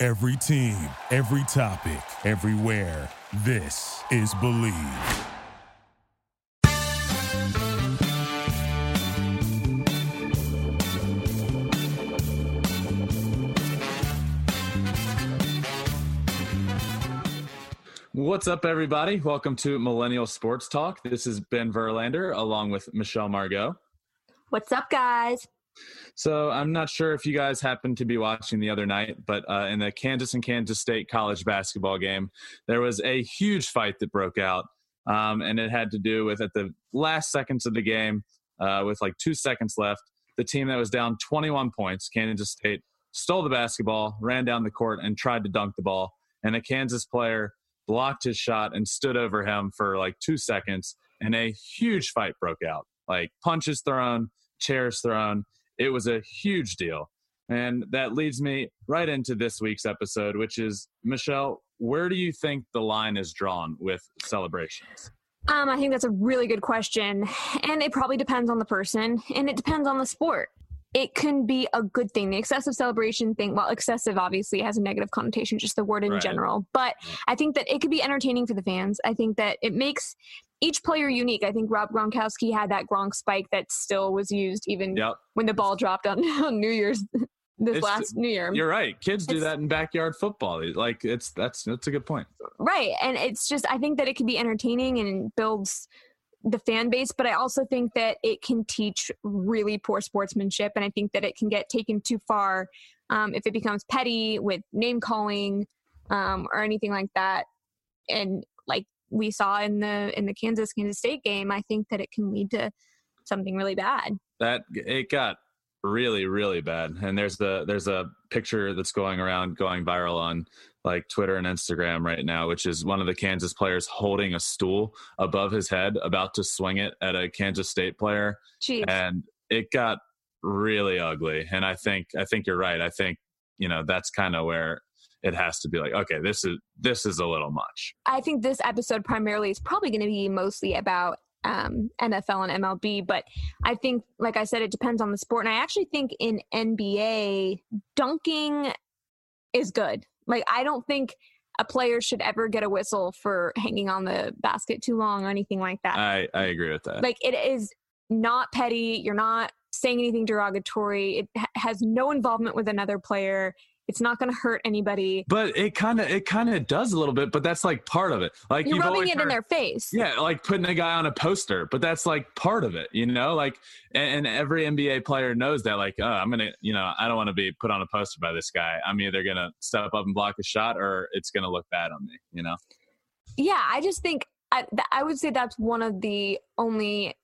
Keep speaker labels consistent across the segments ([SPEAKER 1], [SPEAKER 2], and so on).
[SPEAKER 1] Every team, every topic, everywhere. This is Bleav.
[SPEAKER 2] What's up, everybody? Welcome to Millennial Sports Talk. This is Ben Verlander along with Michelle Margaux.
[SPEAKER 3] What's up, guys?
[SPEAKER 2] So, I'm not sure if you guys happened to be watching the other night, but uh, in the Kansas and Kansas State college basketball game, there was a huge fight that broke out. Um, and it had to do with at the last seconds of the game, uh, with like two seconds left, the team that was down 21 points, Kansas State, stole the basketball, ran down the court, and tried to dunk the ball. And a Kansas player blocked his shot and stood over him for like two seconds, and a huge fight broke out. Like punches thrown, chairs thrown. It was a huge deal. And that leads me right into this week's episode, which is Michelle, where do you think the line is drawn with celebrations?
[SPEAKER 3] Um, I think that's a really good question. And it probably depends on the person and it depends on the sport it can be a good thing. The excessive celebration thing, well, excessive obviously has a negative connotation, just the word in right. general. But I think that it could be entertaining for the fans. I think that it makes each player unique. I think Rob Gronkowski had that Gronk spike that still was used even yep. when the ball dropped on, on New Year's this it's, last New Year.
[SPEAKER 2] You're right. Kids do it's, that in backyard football. Like it's that's that's a good point.
[SPEAKER 3] Right, and it's just I think that it can be entertaining and builds the fan base, but I also think that it can teach really poor sportsmanship. And I think that it can get taken too far um, if it becomes petty with name calling um, or anything like that. And like we saw in the in the Kansas Kansas State game, I think that it can lead to something really bad.
[SPEAKER 2] That it got really really bad and there's the there's a picture that's going around going viral on like Twitter and Instagram right now, which is one of the Kansas players holding a stool above his head, about to swing it at a Kansas State player.
[SPEAKER 3] Jeez.
[SPEAKER 2] And it got really ugly. And I think I think you're right. I think, you know, that's kind of where it has to be like, okay, this is this is a little much.
[SPEAKER 3] I think this episode primarily is probably going to be mostly about um, NFL and MLB, but I think, like I said, it depends on the sport. And I actually think in NBA, dunking is good. Like, I don't think a player should ever get a whistle for hanging on the basket too long or anything like that.
[SPEAKER 2] I, I agree with that.
[SPEAKER 3] Like, it is not petty. You're not saying anything derogatory. It ha- has no involvement with another player. It's not going to hurt anybody.
[SPEAKER 2] But it kind of it kind of does a little bit. But that's like part of it. Like
[SPEAKER 3] you're rubbing it heard, in their face.
[SPEAKER 2] Yeah, like putting a guy on a poster. But that's like part of it. You know, like and, and every NBA player knows that. Like, oh, I'm gonna, you know, I don't want to be put on a poster by this guy. I'm either gonna step up and block a shot, or it's gonna look bad on me. You know.
[SPEAKER 3] Yeah, I just think I, I would say that's one of the only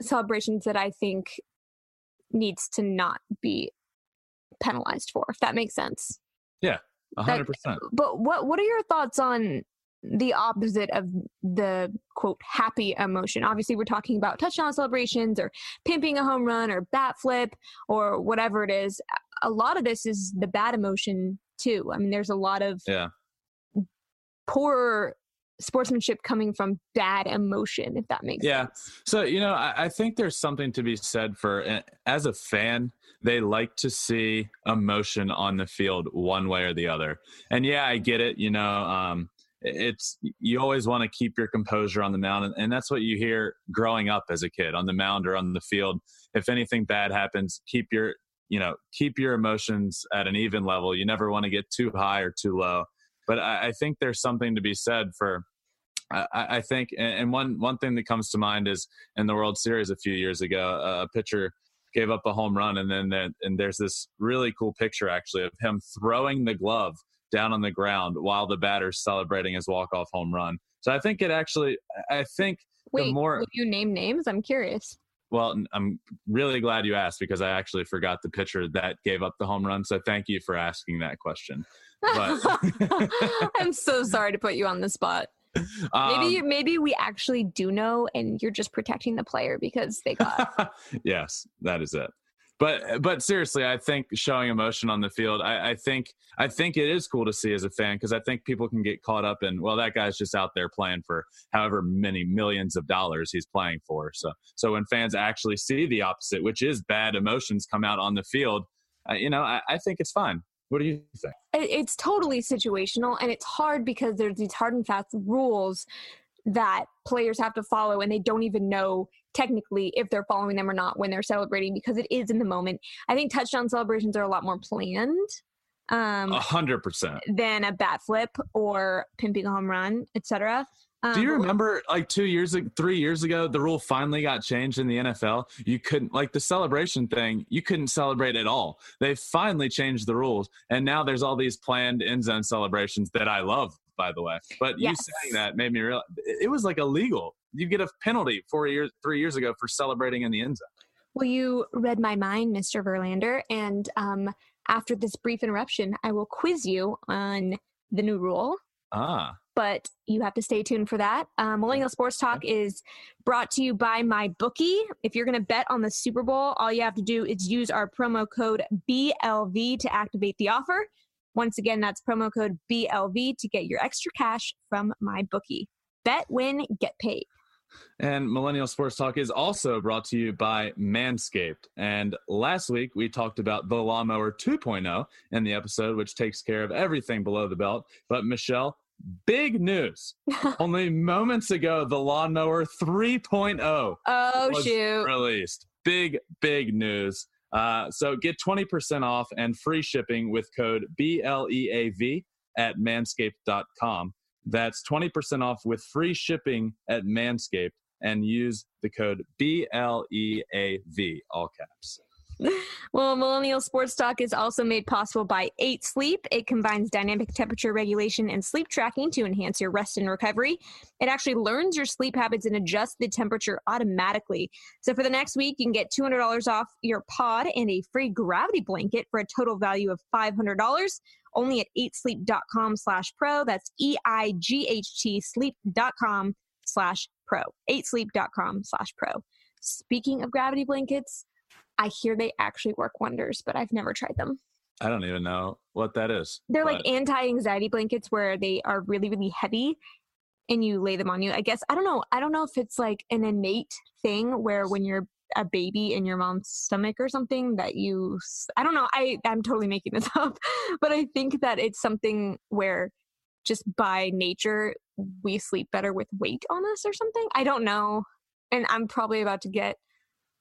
[SPEAKER 3] celebrations that I think needs to not be penalized for, if that makes sense.
[SPEAKER 2] Yeah, hundred percent.
[SPEAKER 3] But what what are your thoughts on the opposite of the quote happy emotion? Obviously, we're talking about touchdown celebrations or pimping a home run or bat flip or whatever it is. A lot of this is the bad emotion too. I mean, there's a lot of
[SPEAKER 2] yeah
[SPEAKER 3] poor sportsmanship coming from bad emotion, if that makes
[SPEAKER 2] yeah.
[SPEAKER 3] sense.
[SPEAKER 2] Yeah. So, you know, I, I, think there's something to be said for eh, as a fan, they like to see emotion on the field one way or the other. And yeah, I get it. You know, um, it's you always want to keep your composure on the mound and, and that's what you hear growing up as a kid on the mound or on the field if anything bad happens keep your you know keep your emotions at an even level you never want to get too high or too low but I, I think there's something to be said for. I, I think, and one one thing that comes to mind is in the World Series a few years ago, a pitcher gave up a home run, and then there, and there's this really cool picture actually of him throwing the glove down on the ground while the batter's celebrating his walk off home run. So I think it actually, I think
[SPEAKER 3] Wait,
[SPEAKER 2] the more
[SPEAKER 3] will you name names? I'm curious.
[SPEAKER 2] well, I'm really glad you asked because I actually forgot the pitcher that gave up the home run. So thank you for asking that question. But
[SPEAKER 3] I'm so sorry to put you on the spot.
[SPEAKER 2] um,
[SPEAKER 3] Maybe maybe we actually do know, and you're just protecting the player because they got.
[SPEAKER 2] yes, that is it. But but seriously, I think showing emotion on the field, I, I think I think it is cool to see as a fan because I think people can get caught up in well, that guy's just out there playing for however many millions of dollars he's playing for. So so when fans actually see the opposite, which is bad emotions come out on the field, uh, you know, I, I think it's fine. What do you think?
[SPEAKER 3] it's totally situational and it's hard because there's these hard and fast rules that players have to follow and they don't even know technically if they're following them or not when they're celebrating because it is in the moment i think touchdown celebrations are a lot more planned um,
[SPEAKER 2] A hundred percent.
[SPEAKER 3] than a bat flip or pimping a home run etc um,
[SPEAKER 2] Do you remember like two years, three years ago, the rule finally got changed in the NFL? You couldn't, like the celebration thing, you couldn't celebrate at all. They finally changed the rules. And now there's all these planned end zone celebrations that I love, by the way. But you saying that made me realize it it was like illegal. You get a penalty four years, three years ago for celebrating in the end zone.
[SPEAKER 3] Well, you read my mind, Mr. Verlander. And um, after this brief interruption, I will quiz you on the new rule.
[SPEAKER 2] Ah,
[SPEAKER 3] But you have to stay tuned for that. Uh, Millennial Sports Talk is brought to you by my bookie. If you're going to bet on the Super Bowl, all you have to do is use our promo code BLV to activate the offer. Once again, that's promo code BLV to get your extra cash from MyBookie. Bet, win, get paid.
[SPEAKER 2] And Millennial Sports Talk is also brought to you by Manscaped. And last week we talked about the Lawnmower 2.0 in the episode, which takes care of everything below the belt. But Michelle, big news. Only moments ago, the Lawnmower 3.0
[SPEAKER 3] Oh,
[SPEAKER 2] was
[SPEAKER 3] shoot.
[SPEAKER 2] released. Big, big news. Uh, so get 20% off and free shipping with code BLEAV at manscaped.com. That's 20% off with free shipping at Manscaped and use the code BLEAV, all caps.
[SPEAKER 3] Well, Millennial Sports Talk is also made possible by 8 Sleep. It combines dynamic temperature regulation and sleep tracking to enhance your rest and recovery. It actually learns your sleep habits and adjusts the temperature automatically. So for the next week, you can get $200 off your pod and a free gravity blanket for a total value of $500 only at 8sleep.com slash pro. That's E-I-G-H-T sleep.com slash pro. 8sleep.com slash pro. Speaking of gravity blankets, I hear they actually work wonders, but I've never tried them.
[SPEAKER 2] I don't even know what that is.
[SPEAKER 3] They're
[SPEAKER 2] but
[SPEAKER 3] like anti-anxiety blankets where they are really really heavy and you lay them on you. I guess I don't know. I don't know if it's like an innate thing where when you're a baby in your mom's stomach or something that you I don't know. I I'm totally making this up, but I think that it's something where just by nature we sleep better with weight on us or something. I don't know. And I'm probably about to get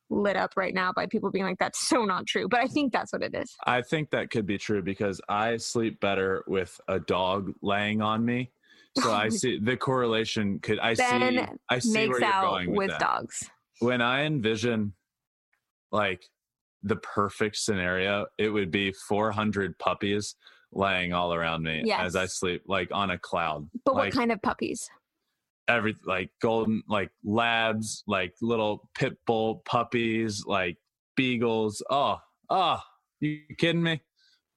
[SPEAKER 3] lit up right now by people being like that's so not true, but I think that's what it is.
[SPEAKER 2] I think that could be true because I sleep better with a dog laying on me. So I see the correlation. Could I see?
[SPEAKER 3] Ben
[SPEAKER 2] I see
[SPEAKER 3] Makes
[SPEAKER 2] where you're
[SPEAKER 3] out
[SPEAKER 2] going with,
[SPEAKER 3] with dogs.
[SPEAKER 2] when I envision like the perfect scenario, it would be 400 puppies laying all around me as I sleep, like on a cloud.
[SPEAKER 3] But
[SPEAKER 2] like
[SPEAKER 3] what kind of puppies?
[SPEAKER 2] Every like golden, like labs, like little pit bull puppies, like beagles. Oh, oh, you kidding me?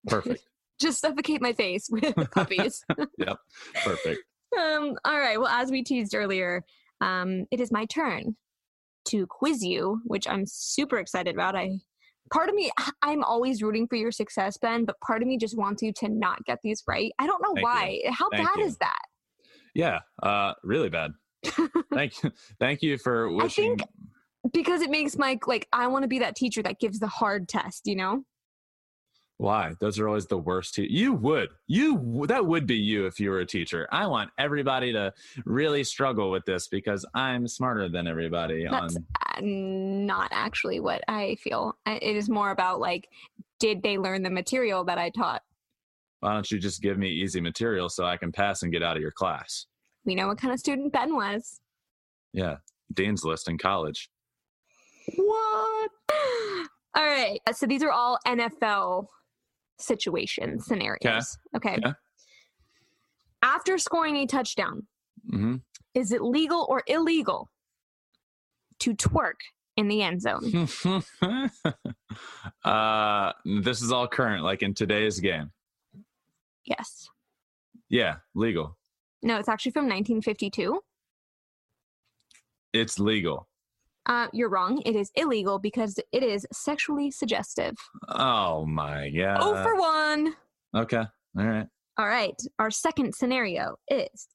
[SPEAKER 2] Perfect.
[SPEAKER 3] Just suffocate my face with puppies.
[SPEAKER 2] yep, perfect.
[SPEAKER 3] um, all right. Well, as we teased earlier, um, it is my turn to quiz you, which I'm super excited about. I part of me I'm always rooting for your success, Ben, but part of me just wants you to not get these right. I don't know
[SPEAKER 2] Thank
[SPEAKER 3] why. How
[SPEAKER 2] Thank
[SPEAKER 3] bad
[SPEAKER 2] you.
[SPEAKER 3] is that?
[SPEAKER 2] Yeah, uh, really bad. Thank you, thank you for wishing.
[SPEAKER 3] I think- Because it makes my like I want to be that teacher that gives the hard test, you know?
[SPEAKER 2] Why? Those are always the worst. Te- you would, you that would be you if you were a teacher. I want everybody to really struggle with this because I'm smarter than everybody.
[SPEAKER 3] That's
[SPEAKER 2] on
[SPEAKER 3] uh, not actually what I feel. It is more about like, did they learn the material that I taught?
[SPEAKER 2] Why don't you just give me easy material so I can pass and get out of your class?
[SPEAKER 3] We know what kind of student Ben was.
[SPEAKER 2] Yeah, dean's list in college.
[SPEAKER 3] What? All right. So these are all NFL situations, scenarios. Okay.
[SPEAKER 2] Okay.
[SPEAKER 3] After scoring a touchdown,
[SPEAKER 2] hmm
[SPEAKER 3] is it legal or illegal to twerk in the end zone.
[SPEAKER 2] uh, this is all current, like in today's game.
[SPEAKER 3] Yes.
[SPEAKER 2] Yeah, legal.
[SPEAKER 3] No, it's actually from 1952.
[SPEAKER 2] It's legal.
[SPEAKER 3] Uh, you're wrong. It is illegal because it is sexually suggestive.
[SPEAKER 2] Oh my god.
[SPEAKER 3] oh for one.
[SPEAKER 2] Okay. All right.
[SPEAKER 3] All right. Our second scenario is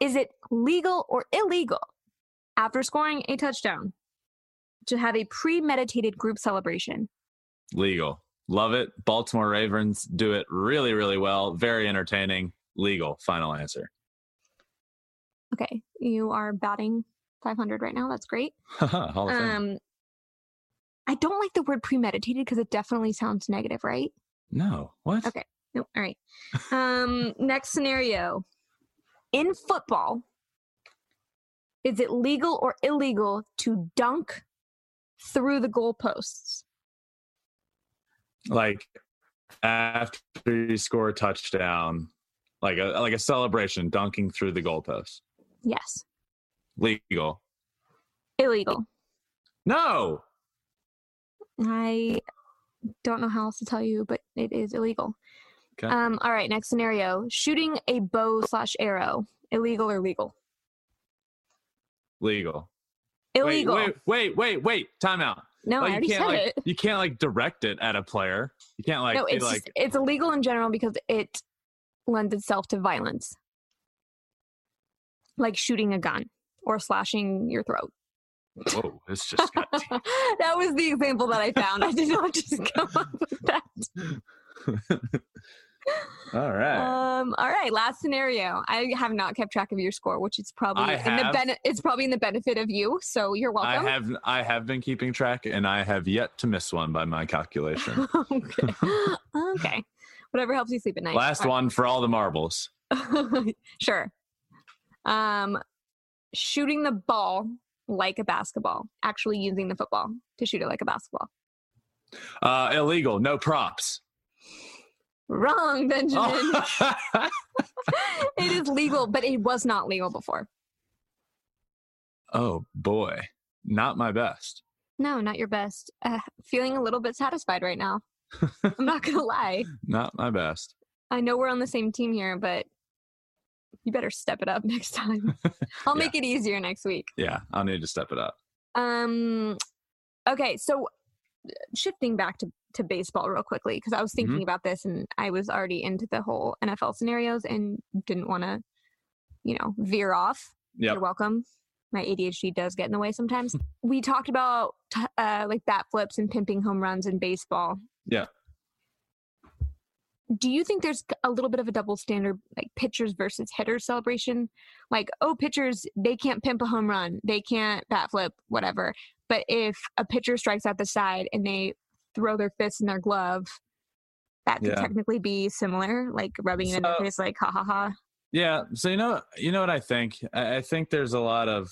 [SPEAKER 3] Is it legal or illegal after scoring a touchdown to have a premeditated group celebration?
[SPEAKER 2] Legal. Love it. Baltimore Ravens do it really, really well. Very entertaining. Legal. Final answer.
[SPEAKER 3] Okay. You are batting 500 right now. That's great.
[SPEAKER 2] Hall of Fame.
[SPEAKER 3] Um, I don't like the word premeditated because it definitely sounds negative, right?
[SPEAKER 2] No. What?
[SPEAKER 3] Okay. No, all right. Um, next scenario. In football, is it legal or illegal to dunk through the goalposts?
[SPEAKER 2] Like after you score a touchdown, like a like a celebration, dunking through the goalpost.
[SPEAKER 3] Yes.
[SPEAKER 2] Legal.
[SPEAKER 3] Illegal.
[SPEAKER 2] No.
[SPEAKER 3] I don't know how else to tell you, but it is illegal.
[SPEAKER 2] Okay.
[SPEAKER 3] Um, all right, next scenario. Shooting a bow slash arrow. Illegal or legal?
[SPEAKER 2] Legal.
[SPEAKER 3] Illegal.
[SPEAKER 2] Wait, wait, wait, wait, wait. Time out.
[SPEAKER 3] No,
[SPEAKER 2] Like,
[SPEAKER 3] I already
[SPEAKER 2] you
[SPEAKER 3] said
[SPEAKER 2] like
[SPEAKER 3] it.
[SPEAKER 2] you can't like direct it at a player. You can't like
[SPEAKER 3] no, it's
[SPEAKER 2] like
[SPEAKER 3] just, it's illegal in general because it lends itself to violence, like shooting a gun or slashing your throat.
[SPEAKER 2] whoa, this just got
[SPEAKER 3] that was the example that I found. I did not just come up with that.
[SPEAKER 2] All right.
[SPEAKER 3] Um, all right, last scenario. I have not kept track of your score, which is probably in the bene- it's probably in the benefit of you. So you're welcome.
[SPEAKER 2] I have I have been keeping track and I have yet to miss one by my calculation.
[SPEAKER 3] okay. okay. Whatever helps you sleep at night.
[SPEAKER 2] Last
[SPEAKER 3] All
[SPEAKER 2] one for all the marbles.
[SPEAKER 3] sure. Um, shooting the ball like a basketball, actually using the football to shoot it like a basketball.
[SPEAKER 2] Uh illegal, no props.
[SPEAKER 3] Wrong, Benjamin.
[SPEAKER 2] Oh.
[SPEAKER 3] it is legal, but it was not legal before.
[SPEAKER 2] oh boy. Not my best.
[SPEAKER 3] No, not your best. Uh, feeling a little bit satisfied right now. I'm not gonna lie.
[SPEAKER 2] Not my best.
[SPEAKER 3] I know we're on the same team here, but you better step it up next time. I'll
[SPEAKER 2] Yeah.
[SPEAKER 3] make it easier next week.
[SPEAKER 2] Yeah, I'll need to step it up.
[SPEAKER 3] Um, okay, so shifting back to, to baseball real quickly because I was thinking
[SPEAKER 2] Mhm.
[SPEAKER 3] about this and I was already into the whole NFL scenarios and didn't want to, you know, veer off.
[SPEAKER 2] Yep.
[SPEAKER 3] You're welcome. My ADHD does get in the way sometimes. we talked about uh, like bat flips and pimping home runs in baseball.
[SPEAKER 2] Yeah.
[SPEAKER 3] Do you think there's a little bit of a double standard, like pitchers versus hitters celebration? Like, oh, pitchers, they can't pimp a home run, they can't bat flip, whatever. But if a pitcher strikes out the side and they throw their fist in their glove, that could
[SPEAKER 2] Yeah.
[SPEAKER 3] technically be similar, like rubbing it in their face, like ha ha ha.
[SPEAKER 2] Yeah. So you know, you know what I think. I, I think there's a lot of,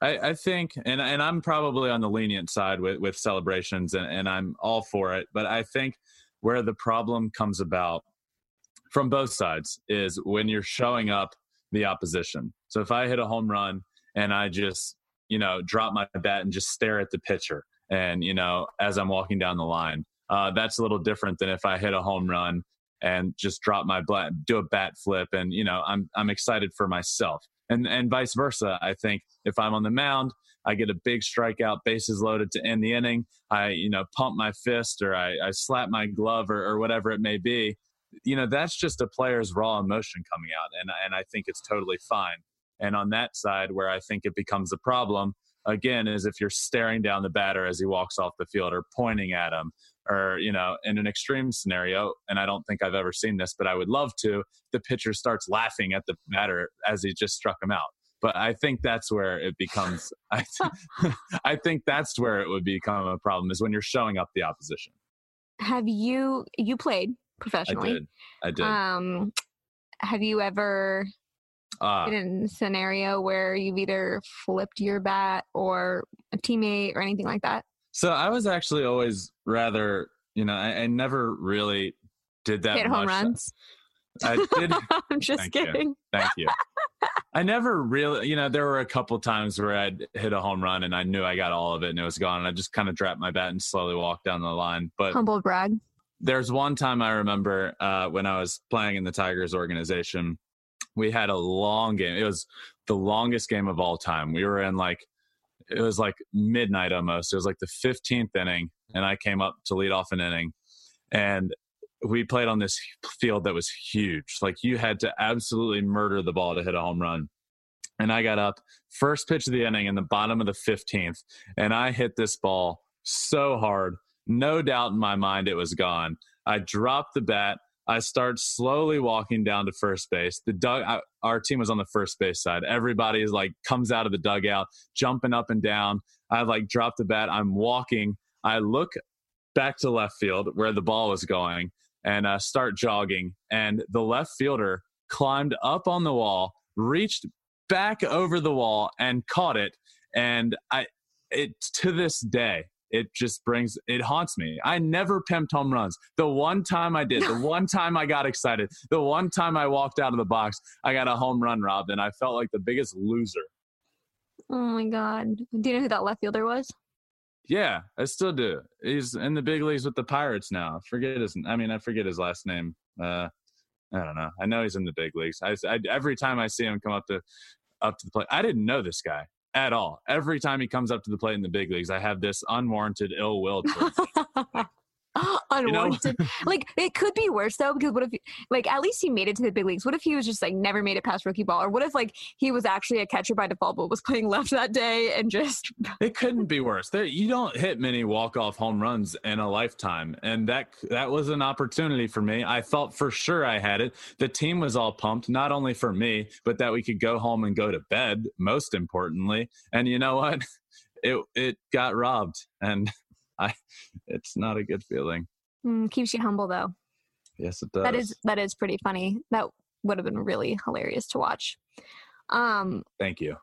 [SPEAKER 2] I, I think, and and I'm probably on the lenient side with with celebrations, and, and I'm all for it. But I think where the problem comes about from both sides is when you're showing up the opposition. So if I hit a home run and I just, you know, drop my bat and just stare at the pitcher, and you know, as I'm walking down the line, uh, that's a little different than if I hit a home run and just drop my bat, do a bat flip, and you know, I'm I'm excited for myself, and and vice versa. I think if I'm on the mound, I get a big strikeout, bases loaded to end the inning. I you know pump my fist or I, I slap my glove or, or whatever it may be. You know, that's just a player's raw emotion coming out, and and I think it's totally fine. And on that side, where I think it becomes a problem, again, is if you're staring down the batter as he walks off the field or pointing at him or you know in an extreme scenario and i don't think i've ever seen this but i would love to the pitcher starts laughing at the batter as he just struck him out. But i think that's where it becomes I, I think that's where it would become a problem is when you're showing up the opposition.
[SPEAKER 3] Have you you played professionally.
[SPEAKER 2] i did. I did.
[SPEAKER 3] Um, have you ever Been in a scenario where you've either flipped your bat or a teammate or anything like that?
[SPEAKER 2] so i was actually always rather you know i, I never really did that
[SPEAKER 3] Hit home
[SPEAKER 2] much.
[SPEAKER 3] runs.
[SPEAKER 2] I did.
[SPEAKER 3] I'm just
[SPEAKER 2] Thank you.
[SPEAKER 3] kidding.
[SPEAKER 2] Thank you. I never really, you know, there were a couple times where I'd hit a home run and I knew I got all of it and it was gone. And I just kind of dropped my bat and slowly walked down the line. But
[SPEAKER 3] Humble brag.
[SPEAKER 2] there's one time I remember uh, when I was playing in the Tigers organization, we had a long game. It was the longest game of all time. We were in like, it was like midnight almost. It was like the 15th inning, and I came up to lead off an inning. And we played on this field that was huge. Like you had to absolutely murder the ball to hit a home run. And I got up first pitch of the inning in the bottom of the 15th, and I hit this ball so hard. No doubt in my mind it was gone. I dropped the bat. I start slowly walking down to first base. The dug, I, our team was on the first base side. Everybody is like comes out of the dugout, jumping up and down. I like drop the bat. I'm walking. I look back to left field where the ball was going and uh, start jogging. And the left fielder climbed up on the wall, reached back over the wall, and caught it. And I, it to this day, it just brings it haunts me. I never pimped home runs. The one time I did, the one time I got excited, the one time I walked out of the box, I got a home run robbed, and I felt like the biggest loser.
[SPEAKER 3] Oh my god. Do you know who that left fielder was?
[SPEAKER 2] Yeah, I still do. He's in the big leagues with the Pirates now. Forget his. I mean, I forget his last name. Uh, I don't know. I know he's in the big leagues. I, I every time I see him come up to up to the plate, I didn't know this guy at all. Every time he comes up to the plate in the big leagues, I have this unwarranted ill will towards him.
[SPEAKER 3] Oh, Unwarranted. like it could be worse though, because what if like at least he made it to the big leagues? What if he was just like never made it past rookie ball? Or what if like he was actually a catcher by default but was playing left that day and just
[SPEAKER 2] It couldn't be worse. There, you don't hit many walk-off home runs in a lifetime, and that that was an opportunity for me. I thought for sure I had it. The team was all pumped, not only for me, but that we could go home and go to bed. Most importantly, and you know what? It it got robbed, and I. It's not a good feeling.
[SPEAKER 3] mm, keeps you humble though.
[SPEAKER 2] Yes, it does.
[SPEAKER 3] That is that is pretty funny. That would have been really hilarious to watch. Um
[SPEAKER 2] Thank you.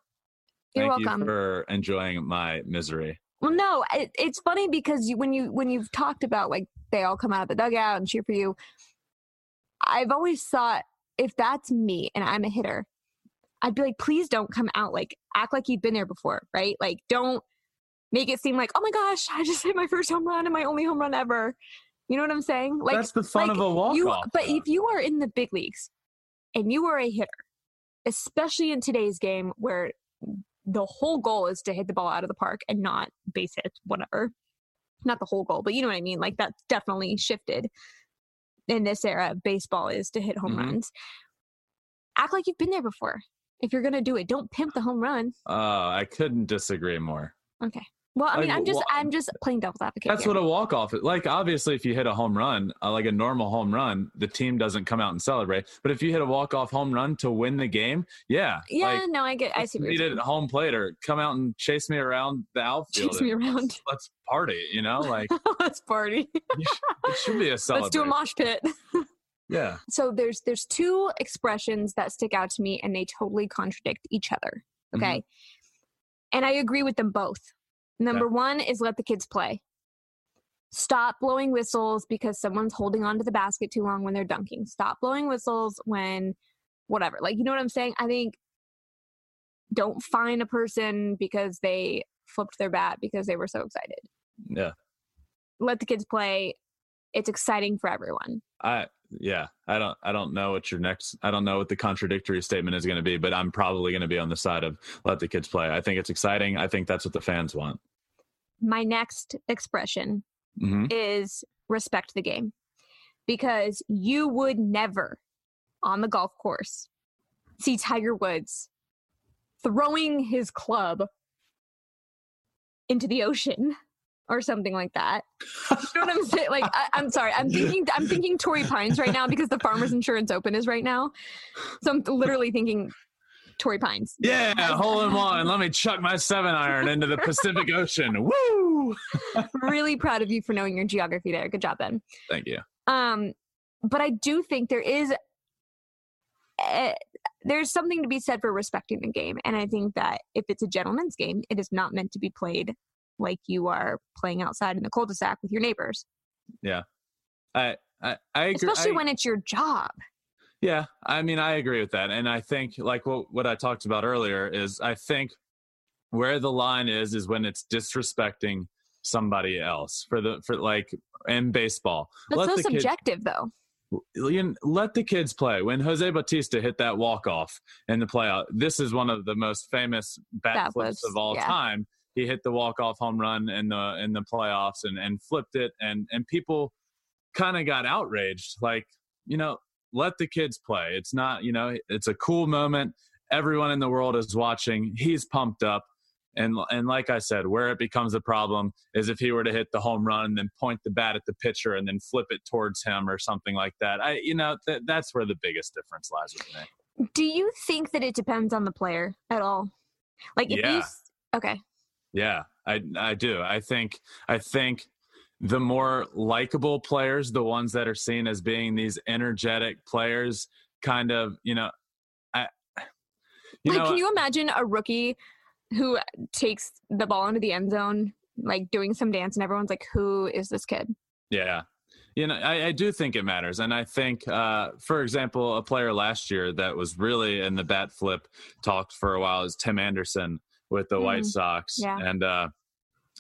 [SPEAKER 3] you're
[SPEAKER 2] Thank
[SPEAKER 3] welcome.
[SPEAKER 2] you for enjoying my misery.
[SPEAKER 3] Well, no, it, it's funny because you, when you when you've talked about like they all come out of the dugout and cheer for you, I've always thought if that's me and I'm a hitter, I'd be like, please don't come out like act like you've been there before, right? Like don't make it seem like oh my gosh, I just hit my first home run and my only home run ever. You know what I'm saying? Like
[SPEAKER 2] That's the fun
[SPEAKER 3] like,
[SPEAKER 2] of a walk off.
[SPEAKER 3] but if you are in the big leagues and you are a hitter, especially in today's game where the whole goal is to hit the ball out of the park and not base hit, whatever. Not the whole goal, but you know what I mean? Like that's definitely shifted in this era. Of baseball is to hit home
[SPEAKER 2] Mhm.
[SPEAKER 3] runs. Act like you've been there before. If you're going to do it, don't pimp the home run.
[SPEAKER 2] uh, I couldn't disagree more.
[SPEAKER 3] Okay. Well, I mean,
[SPEAKER 2] Like,
[SPEAKER 3] I'm just
[SPEAKER 2] wha-
[SPEAKER 3] I'm just playing devil's advocate.
[SPEAKER 2] That's
[SPEAKER 3] here.
[SPEAKER 2] what a walk off is. Like, obviously, if you hit a home run, uh, like a normal home run, the team doesn't come out and celebrate. But if you hit a walk off home run to win the game, yeah.
[SPEAKER 3] Yeah,
[SPEAKER 2] Like,
[SPEAKER 3] no, I get I see
[SPEAKER 2] need it at home plate or come out and chase me around the outfield.
[SPEAKER 3] Chase me around.
[SPEAKER 2] Let's, let's party, you know? Like,
[SPEAKER 3] Let's party.
[SPEAKER 2] it should be a celebration.
[SPEAKER 3] Let's do a mosh pit.
[SPEAKER 2] Yeah.
[SPEAKER 3] so there's there's two expressions that stick out to me and they totally contradict each other
[SPEAKER 2] Mm-hmm.
[SPEAKER 3] okay and i agree with them both number one is let the kids play. Stop blowing whistles because someone's holding onto the basket too long when they're dunking. Stop blowing whistles when whatever. Like you know what i'm saying? I think don't fine a person because they flipped their bat because they were so excited.
[SPEAKER 2] Yeah.
[SPEAKER 3] let the kids play. It's exciting for everyone.
[SPEAKER 2] I, yeah, I don't, I don't know what your next, I don't know what the contradictory statement is going to be, but I'm probably going to be on the side of let the kids play. I think it's exciting. I think that's what the fans want.
[SPEAKER 3] my next expression
[SPEAKER 2] hmm
[SPEAKER 3] is respect the game because you would never on the golf course see Tiger Woods throwing his club into the ocean or something like that. You know what I'm saying? Like, I, I'm sorry, I'm thinking, I'm thinking Torrey Pines right now because the Farmers Insurance Open is right now. So I'm literally thinking Torrey Pines.
[SPEAKER 2] Yeah, hole in one. Let me chuck my seven iron into the Pacific Ocean. Woo!
[SPEAKER 3] really proud of you for knowing your geography there. Good job, Ben.
[SPEAKER 2] Thank you.
[SPEAKER 3] Um, but I do think there is uh, there's something to be said for respecting the game, and I think that if it's a gentleman's game, it is not meant to be played like you are playing outside in the cul-de-sac with your neighbors,
[SPEAKER 2] I, I, I agree.
[SPEAKER 3] especially
[SPEAKER 2] I-
[SPEAKER 3] when it's your job.
[SPEAKER 2] Yeah, I mean, I agree with that, and I think like what what I talked about earlier is I think where the line is is when it's disrespecting somebody else for the for like in baseball.
[SPEAKER 3] That's
[SPEAKER 2] Let
[SPEAKER 3] so
[SPEAKER 2] the kid-
[SPEAKER 3] subjective, though.
[SPEAKER 2] let the kids play. When Jose Bautista hit that walk off in the playoff, this is one of the most famous bat,
[SPEAKER 3] Bat
[SPEAKER 2] flips
[SPEAKER 3] flips,
[SPEAKER 2] of all
[SPEAKER 3] yeah.
[SPEAKER 2] time. He hit the walk off home run in the in the playoffs and and flipped it, and and people kind of got outraged. Like you know, let the kids play. It's not you know, it's a cool moment. Everyone in the world is watching. He's pumped up. And and like I said, where it becomes a problem is if he were to hit the home run and then point the bat at the pitcher and then flip it towards him or something like that. I you know that that's where the biggest difference lies with me.
[SPEAKER 3] Do you think that it depends on the player at all? Like if you
[SPEAKER 2] Yeah.
[SPEAKER 3] s- okay,
[SPEAKER 2] Yeah, I I do. I think I think the more likable players, the ones that are seen as being these energetic players, kind of you know, I you
[SPEAKER 3] like
[SPEAKER 2] know
[SPEAKER 3] can you imagine a rookie who takes the ball into the end zone, like doing some dance, and everyone's like, "Who is this kid?"
[SPEAKER 2] Yeah. You know, I, I do think it matters. And I think, uh, for example, a player last year that was really in the bat flip talked for a while is Tim Anderson with the White
[SPEAKER 3] Mm,
[SPEAKER 2] Sox.
[SPEAKER 3] yeah.
[SPEAKER 2] And uh,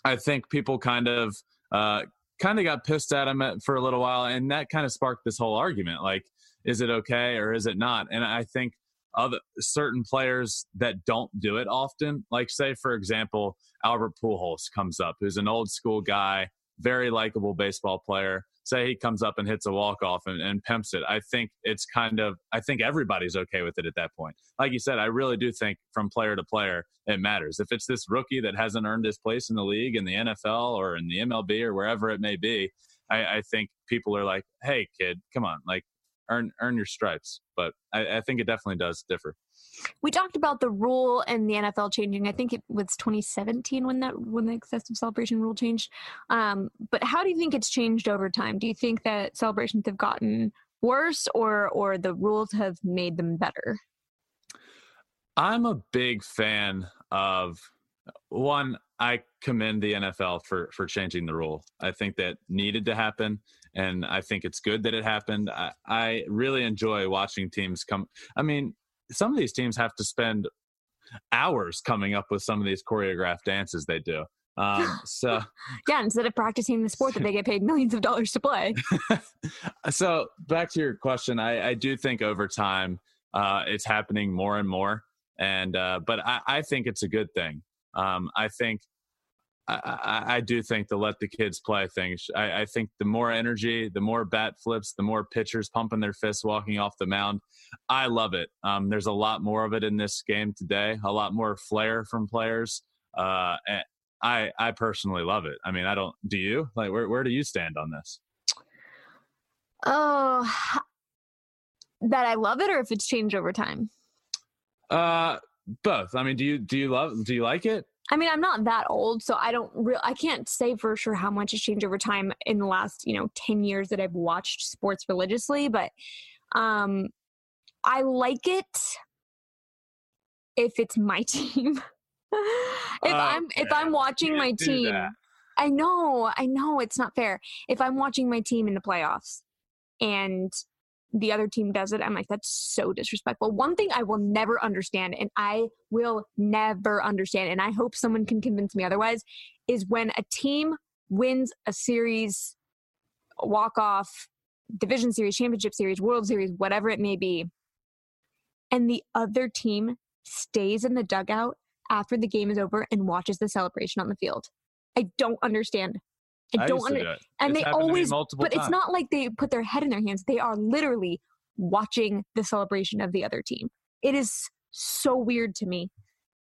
[SPEAKER 2] I think people kind of uh, kind of got pissed at him for a little while. And that kind of sparked this whole argument. Like, is it okay or is it not? And I think other certain players that don't do it often, like say, for example, Albert Pujols comes up, who's an old school guy, very likable baseball player. Say he comes up and hits a walk off and, and pimps it. I think it's kind of, I think everybody's okay with it at that point. Like you said, I really do think from player to player, it matters. If it's this rookie that hasn't earned his place in the league, in the NFL or in the MLB or wherever it may be, I, I think people are like, hey, kid, come on, like earn earn your stripes. But I, I think it definitely does differ.
[SPEAKER 3] We talked about the rule and the NFL changing. I think it was 2017 when that when the excessive celebration rule changed. Um, but how do you think it's changed over time? Do you think that celebrations have gotten worse, or or the rules have made them better?
[SPEAKER 2] I'm a big fan of one. I commend the NFL for for changing the rule. I think that needed to happen, and I think it's good that it happened. I, I really enjoy watching teams come. I mean, some of these teams have to spend hours coming up with some of these choreographed dances they do. Um, so
[SPEAKER 3] Yeah, instead of practicing the sport that they get paid millions of dollars to play.
[SPEAKER 2] so back to your question, I, I do think over time uh, it's happening more and more, and uh, but I, I think it's a good thing. Um, I think I, I, do think the let the kids play thing. I, I think the more energy, the more bat flips, the more pitchers pumping their fists walking off the mound. I love it. Um, there's a lot more of it in this game today. A lot more flair from players. Uh, and I I personally love it. I mean, I don't. Do you? Like, where where do you stand on this?
[SPEAKER 3] Oh, that I love it, or if it's changed over time.
[SPEAKER 2] Uh, both. I mean, do you do you love do you like it?
[SPEAKER 3] I mean, I'm not that old, so I don't real. I can't say for sure how much has changed over time in the last, you know, ten years that I've watched sports religiously. But um, I like it if it's my team. if I'm if I'm watching my team. I know, I know it's not fair. If I'm watching my team in the playoffs and the other team does it, I'm like, that's so disrespectful. One thing I will never understand, and I will never understand, and I hope someone can convince me otherwise, is when a team wins a series, walk off, division series, championship series, world series, whatever it may be, and the other team stays in the dugout after the game is over and watches the celebration on the field. I don't understand. I,
[SPEAKER 2] I
[SPEAKER 3] don't under-
[SPEAKER 2] do it.
[SPEAKER 3] and
[SPEAKER 2] It's
[SPEAKER 3] they
[SPEAKER 2] happened to me
[SPEAKER 3] always
[SPEAKER 2] multiple
[SPEAKER 3] but it's not like they put their head in their hands they are literally watching the celebration of the other team it is so weird to me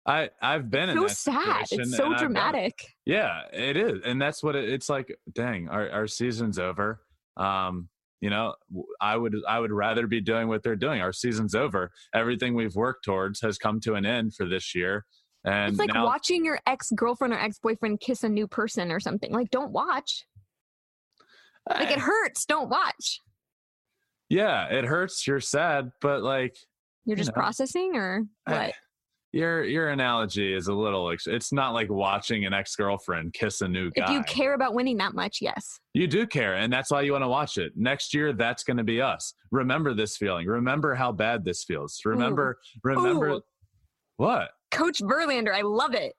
[SPEAKER 2] I I've been in
[SPEAKER 3] so
[SPEAKER 2] that
[SPEAKER 3] sad it's so
[SPEAKER 2] and I've done it.
[SPEAKER 3] dramatic
[SPEAKER 2] Yeah, it is, and that's what it, it's like. Dang, our our season's over. Um, you know, I would I would rather be doing what they're doing. Our season's over. Everything we've worked towards has come to an end for this year,
[SPEAKER 3] it's like
[SPEAKER 2] now
[SPEAKER 3] watching your ex-girlfriend or ex-boyfriend kiss a new person or something. Like don't watch. Like it
[SPEAKER 2] eh,
[SPEAKER 3] hurts. Don't watch.
[SPEAKER 2] Yeah, it hurts. You're sad, but like
[SPEAKER 3] you're
[SPEAKER 2] You
[SPEAKER 3] just
[SPEAKER 2] know,
[SPEAKER 3] processing or
[SPEAKER 2] I-
[SPEAKER 3] what?
[SPEAKER 2] your your analogy is a little ex- it's not like watching an ex-girlfriend kiss a new guy
[SPEAKER 3] If you care about winning that much, yes.
[SPEAKER 2] You do care and that's why you want to watch it. Next year that's going to be us. Remember this feeling. Remember how bad this feels. Remember remember
[SPEAKER 3] Ooh.
[SPEAKER 2] what
[SPEAKER 3] Coach Verlander, I love it.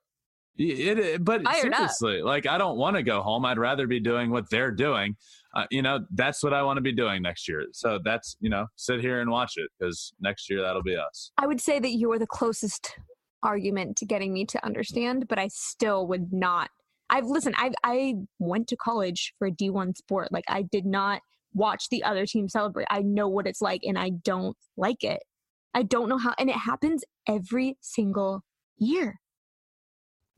[SPEAKER 2] It, it- but
[SPEAKER 3] Fired up.
[SPEAKER 2] seriously, like I don't want to go home. I'd rather be doing what they're doing. Uh, you know, that's what I want to be doing next year. So that's you know, sit here and watch it because next year that'll be us.
[SPEAKER 3] I would say that you're the closest argument to getting me to understand, but I still would not. I've listened. I I went to college for a D1 sport. Like I did not watch the other team celebrate. I know what it's like, and I don't like it. I don't know how, and it happens every single year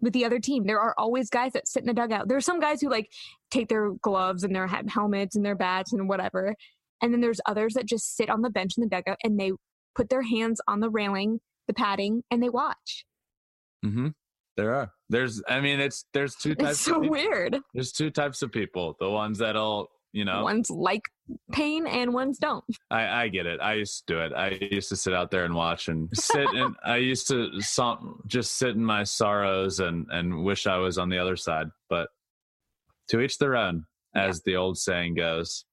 [SPEAKER 3] with the other team. There are always guys that sit in the dugout. There are some guys who like take their gloves and their helmets and their bats and whatever. And then there's others that just sit on the bench in the dugout and they put their hands on the railing, the padding, and they watch.
[SPEAKER 2] Mm-hmm. There are. There's. I mean, it's there's two types.
[SPEAKER 3] It's so
[SPEAKER 2] of
[SPEAKER 3] weird.
[SPEAKER 2] There's two types of people. The ones that'll you know.
[SPEAKER 3] One's like pain and one's don't.
[SPEAKER 2] I, I get it. I used to do it. I used to sit out there and watch and sit and I used to just sit in my sorrows and, and wish I was on the other side. But to each their own, as the old saying goes.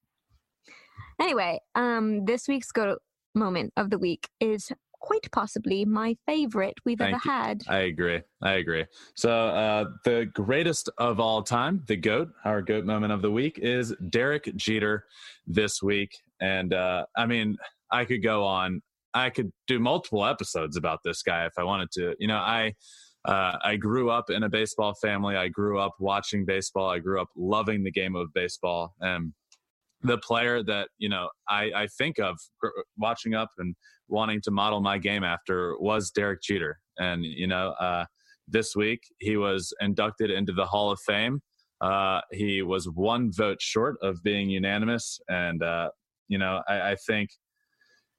[SPEAKER 3] Anyway, um, this week's go moment of the week is quite possibly my favorite we've
[SPEAKER 2] Thank
[SPEAKER 3] ever
[SPEAKER 2] you.
[SPEAKER 3] had.
[SPEAKER 2] I agree. I agree. So uh, the greatest of all time, the goat, our goat moment of the week is Derek Jeter this week. And uh, I mean, I could go on. I could do multiple episodes about this guy if I wanted to. You know, I uh, I grew up in a baseball family. I grew up watching baseball. I grew up loving the game of baseball. And the player that you know I, I think of watching up and wanting to model my game after was Derek Jeter. And, you know, uh, this week he was inducted into the Hall of Fame. Uh, he was one vote short of being unanimous. And, uh, you know, I, I think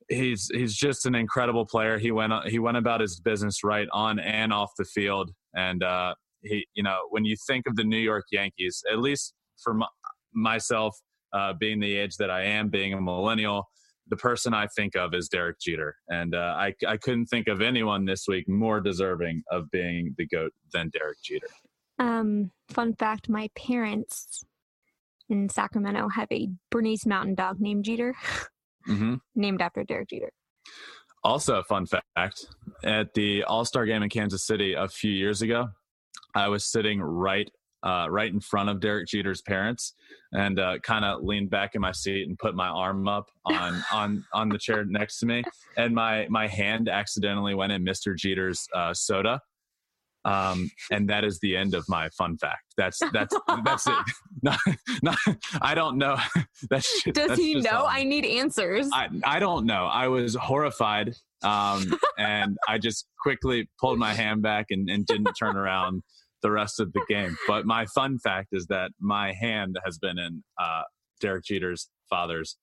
[SPEAKER 2] he's he's just an incredible player. He went he went about his business right on and off the field. And uh, he, you know, when you think of the New York Yankees, at least for my, myself, uh, being the age that I am, being a millennial, the person I think of is Derek Jeter, and uh, I I couldn't think of anyone this week more deserving of being the goat than Derek Jeter.
[SPEAKER 3] Um, fun fact: my parents in Sacramento have a Bernese Mountain Dog named Jeter,
[SPEAKER 2] hmm
[SPEAKER 3] named after Derek Jeter.
[SPEAKER 2] Also, a fun fact: at the All Star game in Kansas City a few years ago, I was sitting right uh, right in front of Derek Jeter's parents, and uh, kind of leaned back in my seat and put my arm up on on on the chair next to me, and my my hand accidentally went in Mr. Jeter's uh, soda. Um, and that is the end of my fun fact. That's that's that's it. Not, not, I don't know. That's just,
[SPEAKER 3] Does
[SPEAKER 2] that's
[SPEAKER 3] he know? I need answers.
[SPEAKER 2] I, I don't know. I was horrified. Um, and I just quickly pulled my hand back and, and didn't turn around the rest of the game. But my fun fact is that my hand has been in uh, Derek Jeter's father's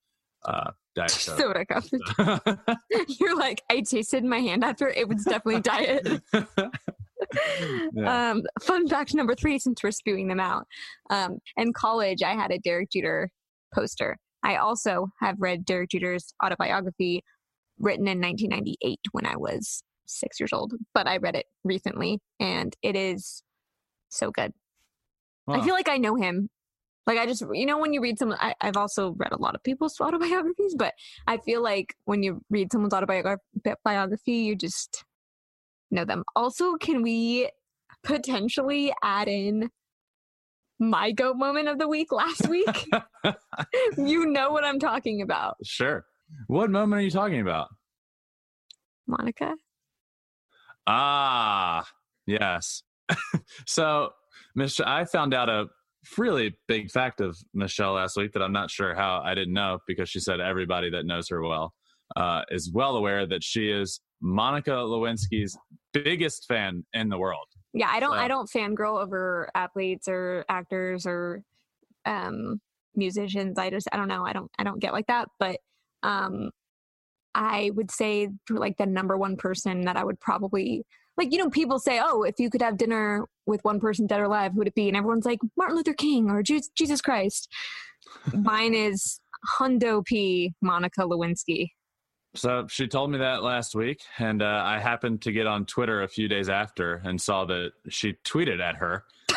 [SPEAKER 2] uh, diet Coke.
[SPEAKER 3] Soda cup. You're like, I tasted my hand after it was definitely diet.
[SPEAKER 2] Yeah.
[SPEAKER 3] Um, fun fact number three, since we're spewing them out. Um, in college, I had a Derek Jeter poster. I also have read Derek Jeter's autobiography written in 1998 when I was six years old, but I read it recently and it is so good. I feel like I know him. Like I just, you know, when you read some, I, I've also read a lot of people's autobiographies, but I feel like when you read someone's autobiography, you just know them. Also, can we potentially add in my goat moment of the week last week? you know what I'm talking about,
[SPEAKER 2] sure. What moment are you talking about?
[SPEAKER 3] Monica.
[SPEAKER 2] Ah, yes. so, Michelle, I found out a really big fact of Michelle last week that I'm not sure how I didn't know because she said everybody that knows her well uh, is well aware that she is Monica Lewinsky's biggest fan in the world.
[SPEAKER 3] Yeah, I don't,
[SPEAKER 2] So-
[SPEAKER 3] I don't fangirl over athletes or actors or um, musicians. I just, I don't know. I don't, I don't get like that. But um, I would say like the number one person that I would probably like. You know, people say, "Oh, if you could have dinner with one person, dead or alive, who would it be?" And everyone's like Martin Luther King or Jesus Christ. Mine is Hundo P. Monica Lewinsky.
[SPEAKER 2] So she told me that last week, and uh, I happened to get on Twitter a few days after and saw that she tweeted at her.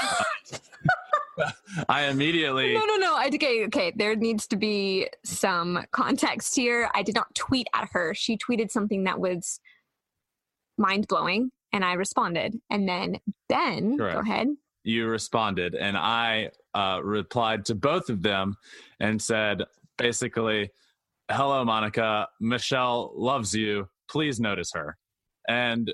[SPEAKER 2] I immediately.
[SPEAKER 3] No, no, no. I, okay, okay. There needs to be some context here. I did not tweet at her. She tweeted something that was mind blowing, and I responded. And then Ben, Correct. go ahead.
[SPEAKER 2] You responded, and I uh, replied to both of them and said basically, hello, Monica. Michelle loves you. Please notice her. And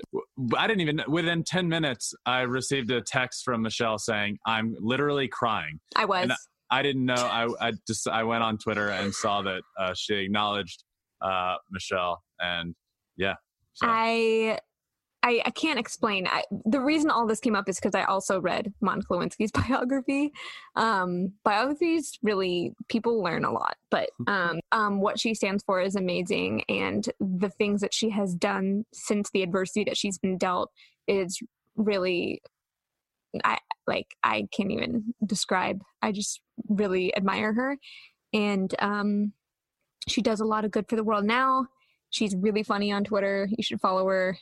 [SPEAKER 2] I didn't even, within 10 minutes, I received a text from Michelle saying, I'm literally crying.
[SPEAKER 3] I was.
[SPEAKER 2] I, I, didn't know. I, I just, I went on Twitter and saw that uh, she acknowledged uh, Michelle. And yeah.
[SPEAKER 3] So. I I, I can't explain. I, the reason all this came up is because I also read Monica Lewinsky's biography. Um, biographies really people learn a lot, but mm-hmm. um, um, what she stands for is amazing, and the things that she has done since the adversity that she's been dealt is really, I like I can't even describe. I just really admire her, and um, she does a lot of good for the world now. She's really funny on Twitter. You should follow her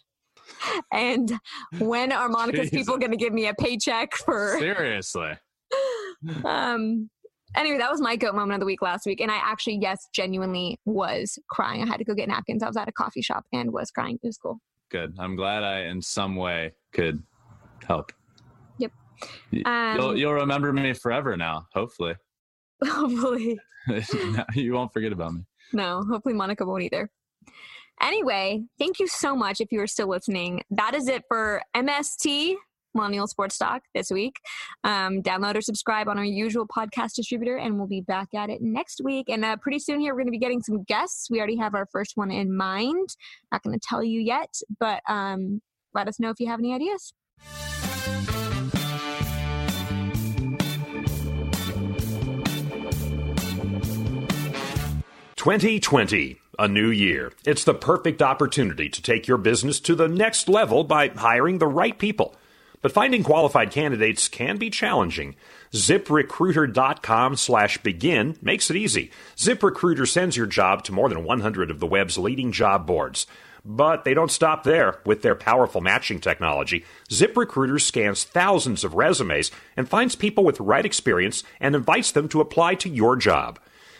[SPEAKER 3] and when are Monica's Jesus. people going to give me a paycheck for
[SPEAKER 2] seriously?
[SPEAKER 3] um. Anyway, that was my goat moment of the week last week, and I actually, yes, genuinely was crying. I had to go get napkins. I was at a coffee shop and was crying. It was cool.
[SPEAKER 2] Good. I'm glad I, in some way, could help.
[SPEAKER 3] Yep.
[SPEAKER 2] Um, you'll you'll remember me forever now. Hopefully.
[SPEAKER 3] Hopefully.
[SPEAKER 2] you won't forget about me.
[SPEAKER 3] No, hopefully Monica won't either. Anyway, thank you so much if you are still listening. That is it for MST, Millennial Sports Talk, this week. Um, download or subscribe on our usual podcast distributor, and we'll be back at it next week. And uh, pretty soon here, we're going to be getting some guests. We already have our first one in mind. Not going to tell you yet, but um, let us know if you have any ideas.
[SPEAKER 4] 2020, a new year. It's the perfect opportunity to take your business to the next level by hiring the right people. But finding qualified candidates can be challenging. ZipRecruiter.com slash begin makes it easy. ZipRecruiter sends your job to more than 100 of the web's leading job boards. But they don't stop there. With their powerful matching technology, ZipRecruiter scans thousands of resumes and finds people with the right experience and invites them to apply to your job.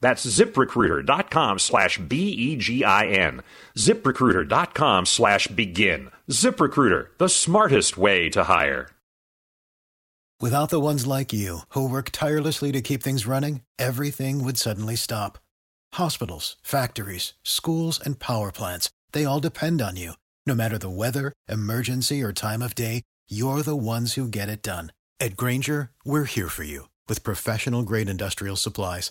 [SPEAKER 4] That's ziprecruiter.com slash B-E-G-I-N. ziprecruiter.com slash begin. ZipRecruiter, the smartest way to hire.
[SPEAKER 5] Without the ones like you, who work tirelessly to keep things running, everything would suddenly stop. Hospitals, factories, schools, and power plants, they all depend on you. No matter the weather, emergency, or time of day, you're the ones who get it done. At Grainger, we're here for you with professional grade industrial supplies.